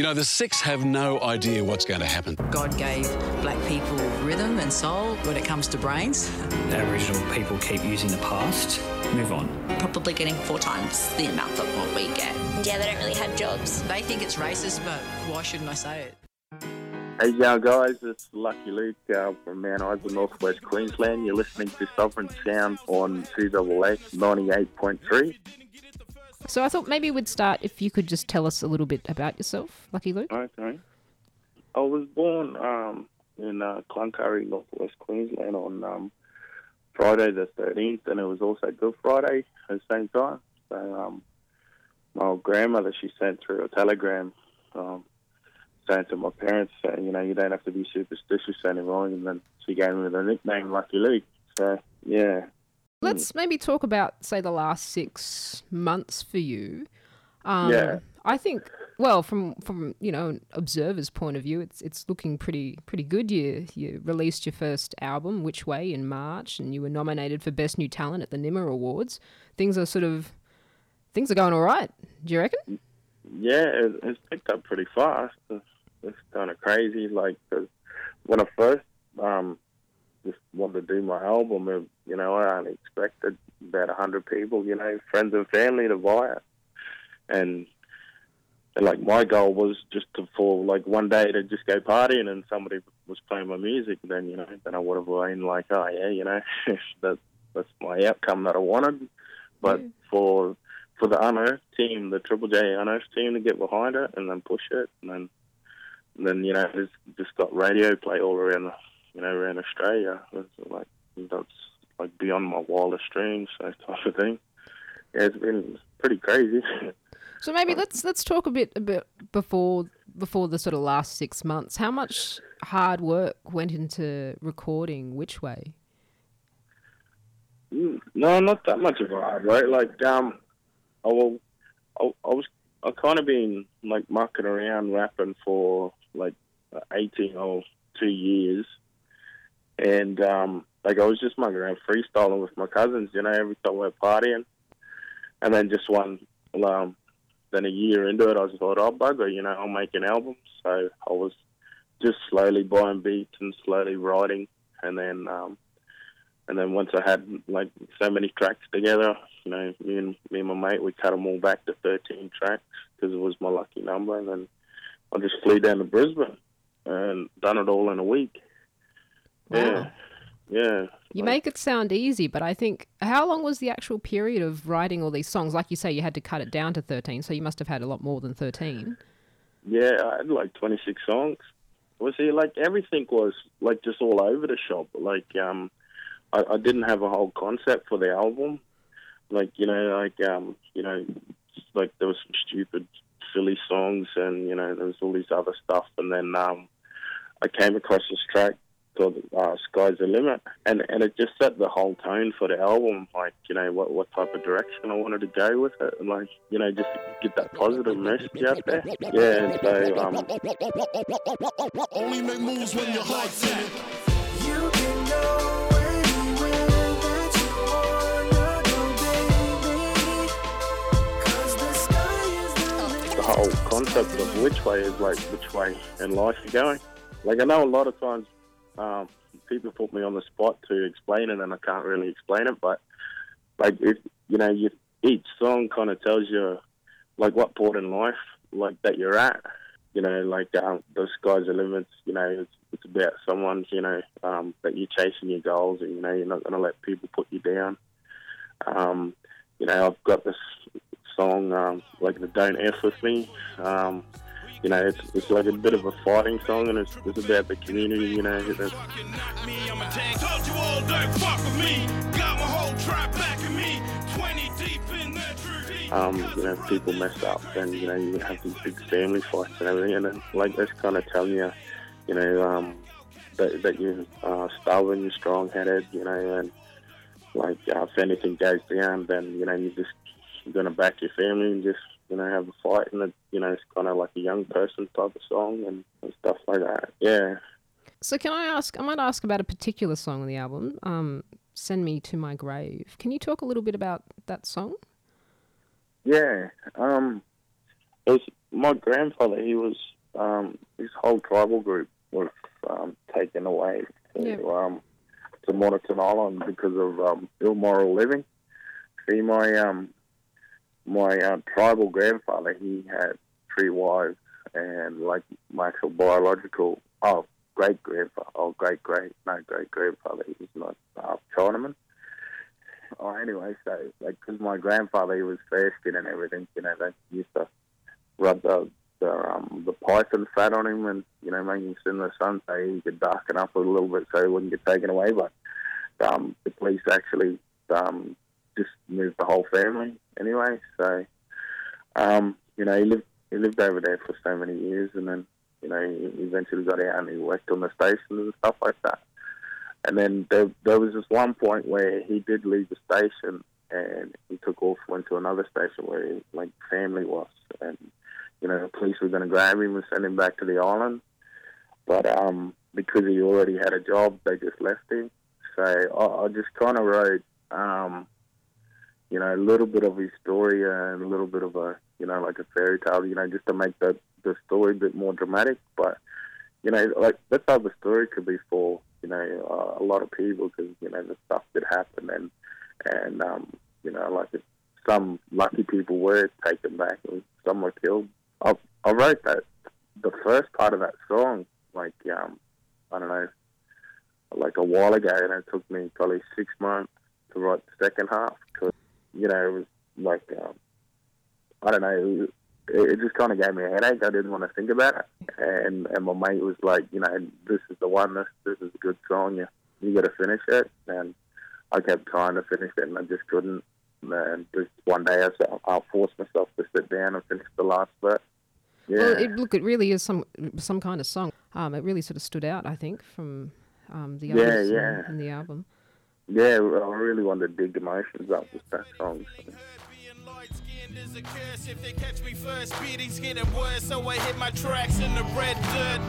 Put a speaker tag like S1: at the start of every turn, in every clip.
S1: You know, the Six have no idea what's going to happen.
S2: God gave black people rhythm and soul when it comes to brains.
S3: Aboriginal people keep using the past. Move on.
S4: Probably getting four times the amount that what we get.
S5: Yeah, they don't really have jobs.
S2: They think it's racist, but why shouldn't I say it?
S6: Hey, young guys, it's Lucky Luke uh, from Mount Isa, Northwest Queensland. You're listening to Sovereign Sound on 2AA 98.3.
S7: So I thought maybe we'd start if you could just tell us a little bit about yourself, Lucky Luke.
S6: Okay. I was born um, in uh, Cloncurry, Northwest Queensland on um, Friday the 13th, and it was also Good Friday at the same time. So um, my grandmother, she sent through a telegram um, saying to my parents, saying, you know, you don't have to be superstitious anymore, and then she gave me the nickname Lucky Luke. So, yeah.
S7: Let's maybe talk about, say, the last six months for you. Um,
S6: Yeah.
S7: I think, well, from from you know an observer's point of view, it's it's looking pretty pretty good. You you released your first album, Whichway, in March, and you were nominated for Best New Talent at the NIMA Awards. Things are sort of things are going all right. Do you reckon?
S6: Yeah, it, it's picked up pretty fast. It's, it's kind of crazy. Like, 'cause when I first um, just wanted to do my album, it, you know, I only expected about a hundred people, you know, friends and family to buy it, and, and like my goal was just to for like one day to just go partying and somebody was playing my music. Then you know, then I would have been like, oh yeah, you know, that that's my outcome that I wanted. But for for the Unearthed team, the Triple J Unearthed team to get behind it and then push it, and then and then you know it's just got radio play all around, the- you know, around Australia. It's like that's like beyond my wildest dreams, that type of thing. Yeah, it's been pretty crazy.
S7: So maybe let's let's talk a bit a bit before before the sort of last six months. How much hard work went into recording Whichway?
S6: Mm, no, not that much of a hard work. Like, um, I will, I, I was, I kind of been like mucking around rapping for like eighteen or two years, and um, like I was just mucking around freestyling with my cousins, you know, every time we we're partying, and then just one, um, then a year into it, I just thought, oh bugger, you know, I'll make an album. So I was just slowly buying beats and slowly writing, and then um, and then once I had like so many tracks together, you know, me and me and my mate, we cut them all back to 13 tracks because it was my lucky number. And then I just flew down to Brisbane and done it all in a week. Yeah, yeah.
S7: You make it sound easy, but I think how long was the actual period of writing all these songs? Like you say, you had to cut it down to thirteen, so you must have had a lot more than thirteen.
S6: Yeah, I had like 26 songs. Well, see, like everything was like just all over the shop. Like, um, I, I didn't have a whole concept for the album. Like, you know, like, um, you know, like there was some stupid, silly songs, and you know, there was all these other stuff. And then um, I came across this track called uh, "Sky's the Limit," and and it just set the whole tone for the album. Like, you know, what what type of direction I wanted to go with it, and like, you know, just get that positive message out there. Yeah, and so um,
S8: Only make moves when your heart's in it.
S6: the whole concept of which way is like which way in life you're going. Like I know a lot of times um, people put me on the spot to explain it, and I can't really explain it. But like if you know, you, each song kind of tells you like what point in life like that you're at. You know, like um, the sky's the limits. You know, it's, it's about someone. You know, um, that you're chasing your goals, and you know you're not going to let people put you down. Um, you know, I've got this song um, like the "Don't F with Me." Um, you know, it's it's like a bit of a fighting song, and it's, it's about the community. You know,
S8: Told you all don't fuck with me. Got my whole tribe backing me. 20 deep in that true heat.
S6: um, you know, people mess up, and you know, you have these big family fights and everything, and then, like that's kind of telling you, you know, um, that that you're uh, stubborn, you're strong-headed, you know, and like uh, if anything goes down, then you know you just you're gonna back your family and just you know have a fight, and it, you know it's kind of like a young person type of song and, and stuff like that. Yeah.
S7: So can I ask? I might ask about a particular song on the album. Um, "Send Me to My Grave." Can you talk a little bit about that song?
S6: Yeah, um, it was my grandfather, he was um, his whole tribal group was um, taken away to,
S7: Yeah.
S6: um, to Island because of um, immoral living. See, my um, my uh, tribal grandfather, he had three wives, and like my actual biological, oh, great grandfather, oh, great great, no, great grandfather, he was not uh, Chinaman. Oh, anyway, so like, because my grandfather, he was fair skinned and everything, you know, they used to rub the the um the python fat on him and you know make him sit in the sun so he could darken up a little bit so he wouldn't get taken away. But um, the police actually um just moved the whole family anyway. So um, you know he lived he lived over there for so many years and then you know he eventually got out and he worked on the stations and stuff like that. And then there there was this one point where he did leave the station and he took off went to another station where his like family was and you know, the police were going to grab him and send him back to the island. But um, because he already had a job, they just left him. So I, I just kind of wrote, um, you know, a little bit of his story and a little bit of a, you know, like a fairy tale, you know, just to make the, the story a bit more dramatic. But, you know, like that's how the story could be for, you know, uh, a lot of people because, you know, the stuff that happened and, and um, you know, like it, some lucky people were taken back and some were killed. I, I wrote that the first part of that song, like um, I don't know, like a while ago, and it took me probably six months to write the second half because you know it was like um, I don't know, it, it just kind of gave me a headache. I didn't want to think about it, and and my mate was like, you know, this is the one, this this is a good song, you you got to finish it, and I kept trying to finish it, and I just couldn't. And just one day, I said, I'll force myself to sit down and finish the last verse. Yeah.
S7: Well, it, look, it really is some some kind of song. Um, it really sort of stood out, I think, from um, the
S6: Yeah,
S7: others
S6: yeah.
S7: in the album.
S6: Yeah, I really wanted to dig the emotions up with that song. So.
S8: Being is a curse. If they catch me first, beating's getting worse. So I hit my tracks in the red dirt.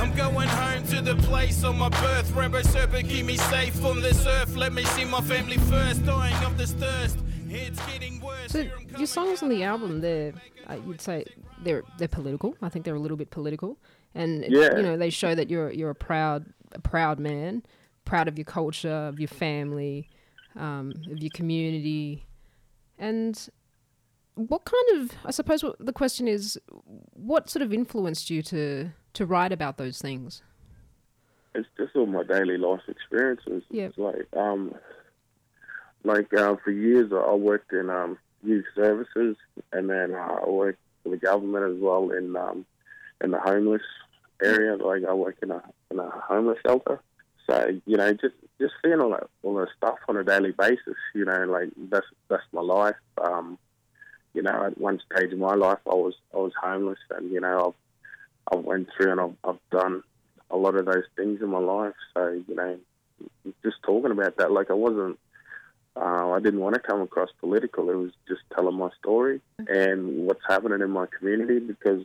S8: I'm going home to the place on my birth. Rainbow serpent, keep me safe on this earth. Let me see my family first, dying of this thirst. It's getting worse.
S7: So your songs on the album, they're uh, you'd say they're they're political. I think they're a little bit political, and
S6: Yeah.
S7: you know they show that you're you're a proud a proud man, proud of your culture, of your family, um, of your community, and what kind of I suppose what the question is, what sort of influenced you to to write about those things?
S6: it's just all my daily life experiences.
S7: Yep.
S6: It's like um, like uh, for years I worked in um youth services, and then uh, I worked for the government as well in um in the homeless area. Like I work in a in a homeless shelter. So you know, just just seeing all that all that stuff on a daily basis. You know, like that's that's my life. Um, you know, at one stage in my life, I was I was homeless, and you know, I've I've went through and I've, I've done a lot of those things in my life. So you know, just talking about that, like I wasn't. Uh, I didn't want to come across political. It was just telling my story and what's happening in my community because,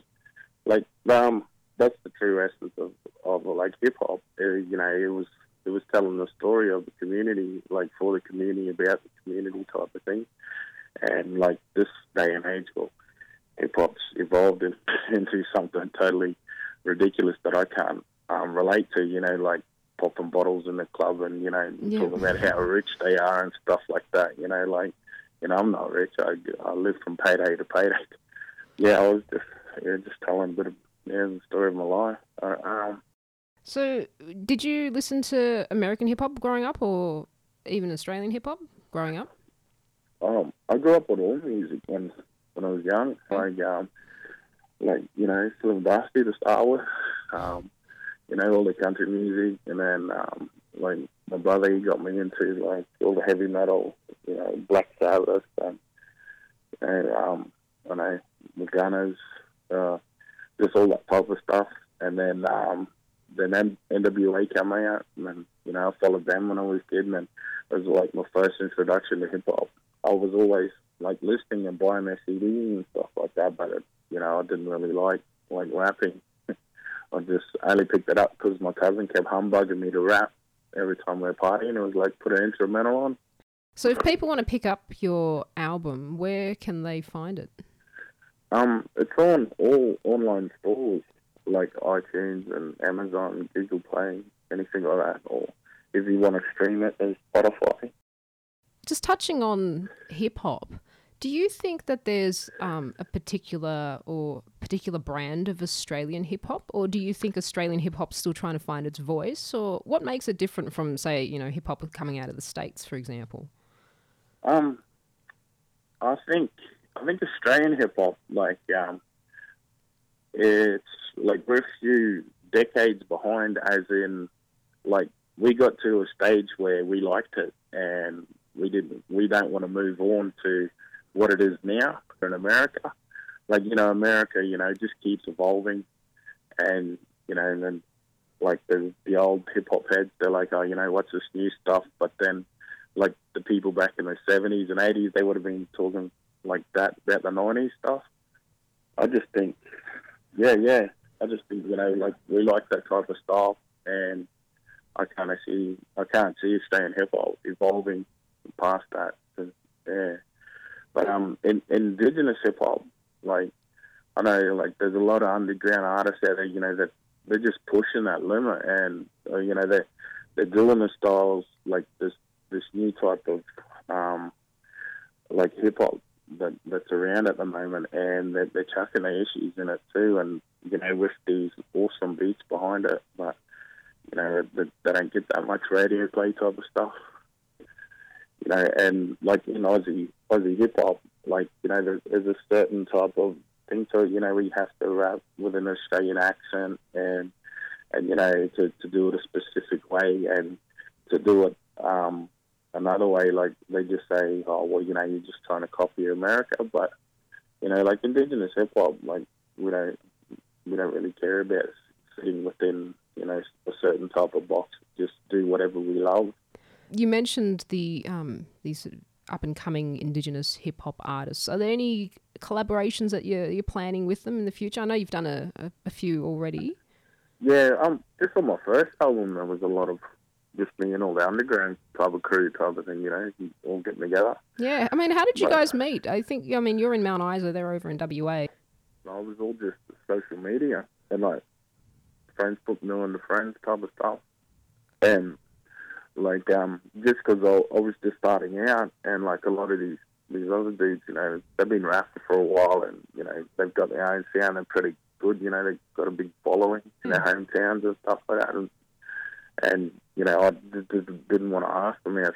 S6: like, um, that's the true essence of, of like hip hop. You know, it was it was telling the story of the community, like for the community, about the community type of thing. And like this day and age, well, hip hop's evolved in, into something totally ridiculous that I can't um, relate to. You know, like popping bottles in the club and you know
S7: Yeah.
S6: talking about how rich they are and stuff like that. You know, like you know, I'm not rich. I, I live from payday to payday. Yeah, I was just yeah, just telling a bit of yeah, the story of my life. Uh, um,
S7: So, did you listen to American hip hop growing up, or even Australian hip hop growing up?
S6: um, I grew up with all music when when I was young. Like um, like you know, Slim Dusty to start with. Um, you know, all the country music, and then um, like my brother, he got me into like all the heavy metal. You know, Black Sabbath and and um, you know, the Gunners, uh, just all that type of stuff. And then um, then NWA came out, and then you know, I followed them when I was a kid, and then it was like my first introduction to hip hop. I was always like listening and buying their CDs and stuff like that, but it, you know, I didn't really like like rapping. I just only picked it up because my cousin kept humbugging me to rap every time we were partying. It was like put an instrumental on.
S7: So, if people want to pick up your album, where can they find it?
S6: Um, it's on all online stores like iTunes and Amazon, Google Play, anything like that. Or if you want to stream it, there's Spotify.
S7: Just touching on hip hop, do you think that there's um, a particular or particular brand of Australian hip hop, or do you think Australian hip hop's still trying to find its voice, or what makes it different from, say, you know, hip hop coming out of the states, for example?
S6: Um, I think I think Australian hip hop, like, um, it's like we're a few decades behind, as in, like, we got to a stage where we liked it, and we didn't. We don't want to move on to what it is now in America. Like, you know, America, you know, just keeps evolving, and you know, and then like the the old hip hop heads, they're like, oh, you know, what's this new stuff? But then, like the people back in the seventies and eighties, they would have been talking like that about the nineties stuff. I just think, yeah, yeah, I just think you know, like we like that type of style, and I kind of see, I can't see Australian hip hop evolving past that. Yeah, but um, in, indigenous hip hop, like I know, like there's a lot of underground artists out there, you know, that they're just pushing that limit, and uh, you know, they they're doing the styles like this this new type of um, like hip hop that that's around at the moment, and they're, they're chucking the issues in it too, and you know, with these awesome beats behind it, but you know, they, they don't get that much radio play type of stuff. You know, and like in Aussie Aussie hip hop, like you know, there, there's a certain type of thing to it. You know, where you have to rap with an Australian accent, and and you know, to to do it a specific way, and to do it um, another way, like they just say, oh well, you know, you're just trying to copy America, but you know, like Indigenous hip hop, like we don't we don't really care about sitting within you know a certain type of box. Just do whatever we love.
S7: You mentioned the um, these up and coming Indigenous hip hop artists. Are there any collaborations that you're you're planning with them in the future? I know you've done a, a, a few already.
S6: Yeah, um, just on my first album, there was a lot of just me and all the underground type of crew type of thing, you know, all getting together.
S7: Yeah, I mean, how did you
S6: But-
S7: guys meet? I think, I mean, you're in Mount Isa, they're over in WA.
S6: I was all just social media and like friends me on the friends type of stuff. And like um, just because I, I was just starting out, and like a lot of these these other dudes, you know, they've been rapping for a while, and you know they've got their own sound. They're pretty good. You know, they've got a big following in their hometowns and stuff like that. And, and you know, I d- d- didn't want to ask them. I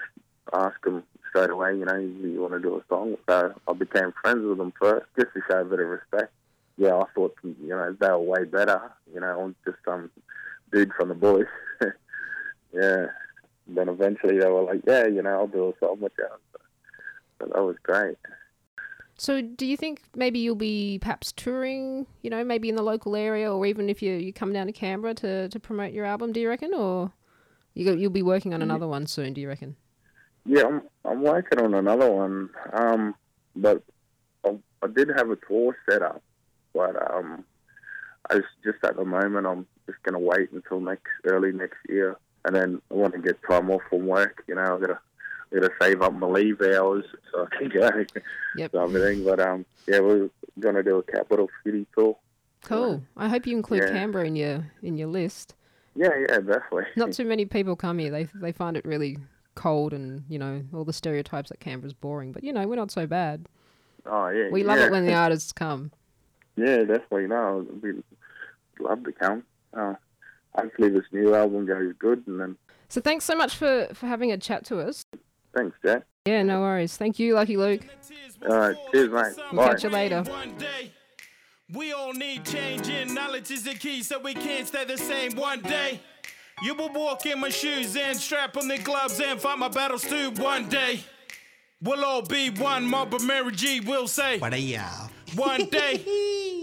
S6: asked them straight away. You know, you want to do a song? So I became friends with them first, just to show a bit of respect. Yeah, I thought you know they were way better. You know, I'm just some dude from the boys. yeah. Then eventually they were like, yeah, you know, I'll do a song with you. So that was great.
S7: So, do you think maybe you'll be perhaps touring, you know, maybe in the local area, or even if you, you come down to Canberra to, to promote your album, do you reckon? Or you you'll be working on another one soon, do you reckon?
S6: Yeah, I'm I'm working on another one, um, but I, I did have a tour set up, but um, I just at the moment I'm just gonna wait until next early next year, and then I want to get time off from work. You know, I gotta I gotta save up my leave hours so I can go.
S7: Yep.
S6: So everything, but um, yeah, we're gonna do a capital city tour.
S7: Cool. I hope you include
S6: Yeah.
S7: Canberra in your in your list.
S6: Yeah, yeah, definitely.
S7: Not too many people come here. They they find it really cold and you know all the stereotypes that Canberra's boring. But you know we're not so bad.
S6: Oh yeah,
S7: We love
S6: yeah.
S7: it when the artists come.
S6: Yeah, definitely. No, we'd love to come. Uh, hopefully this new album goes good, and then
S7: So thanks so much for for having a chat to us.
S6: Thanks, Jack.
S7: Yeah, no worries. Thank you, Lucky Luke.
S6: All right, cheers, mate.
S7: We'll
S6: Bye.
S7: catch you later.
S8: One day, we all need changing. Knowledge is the key, so we can't stay the same one day. You will walk in my shoes and strap on the gloves and fight my battles too one day. We'll all be one, Marlboro Mary G will say. One day.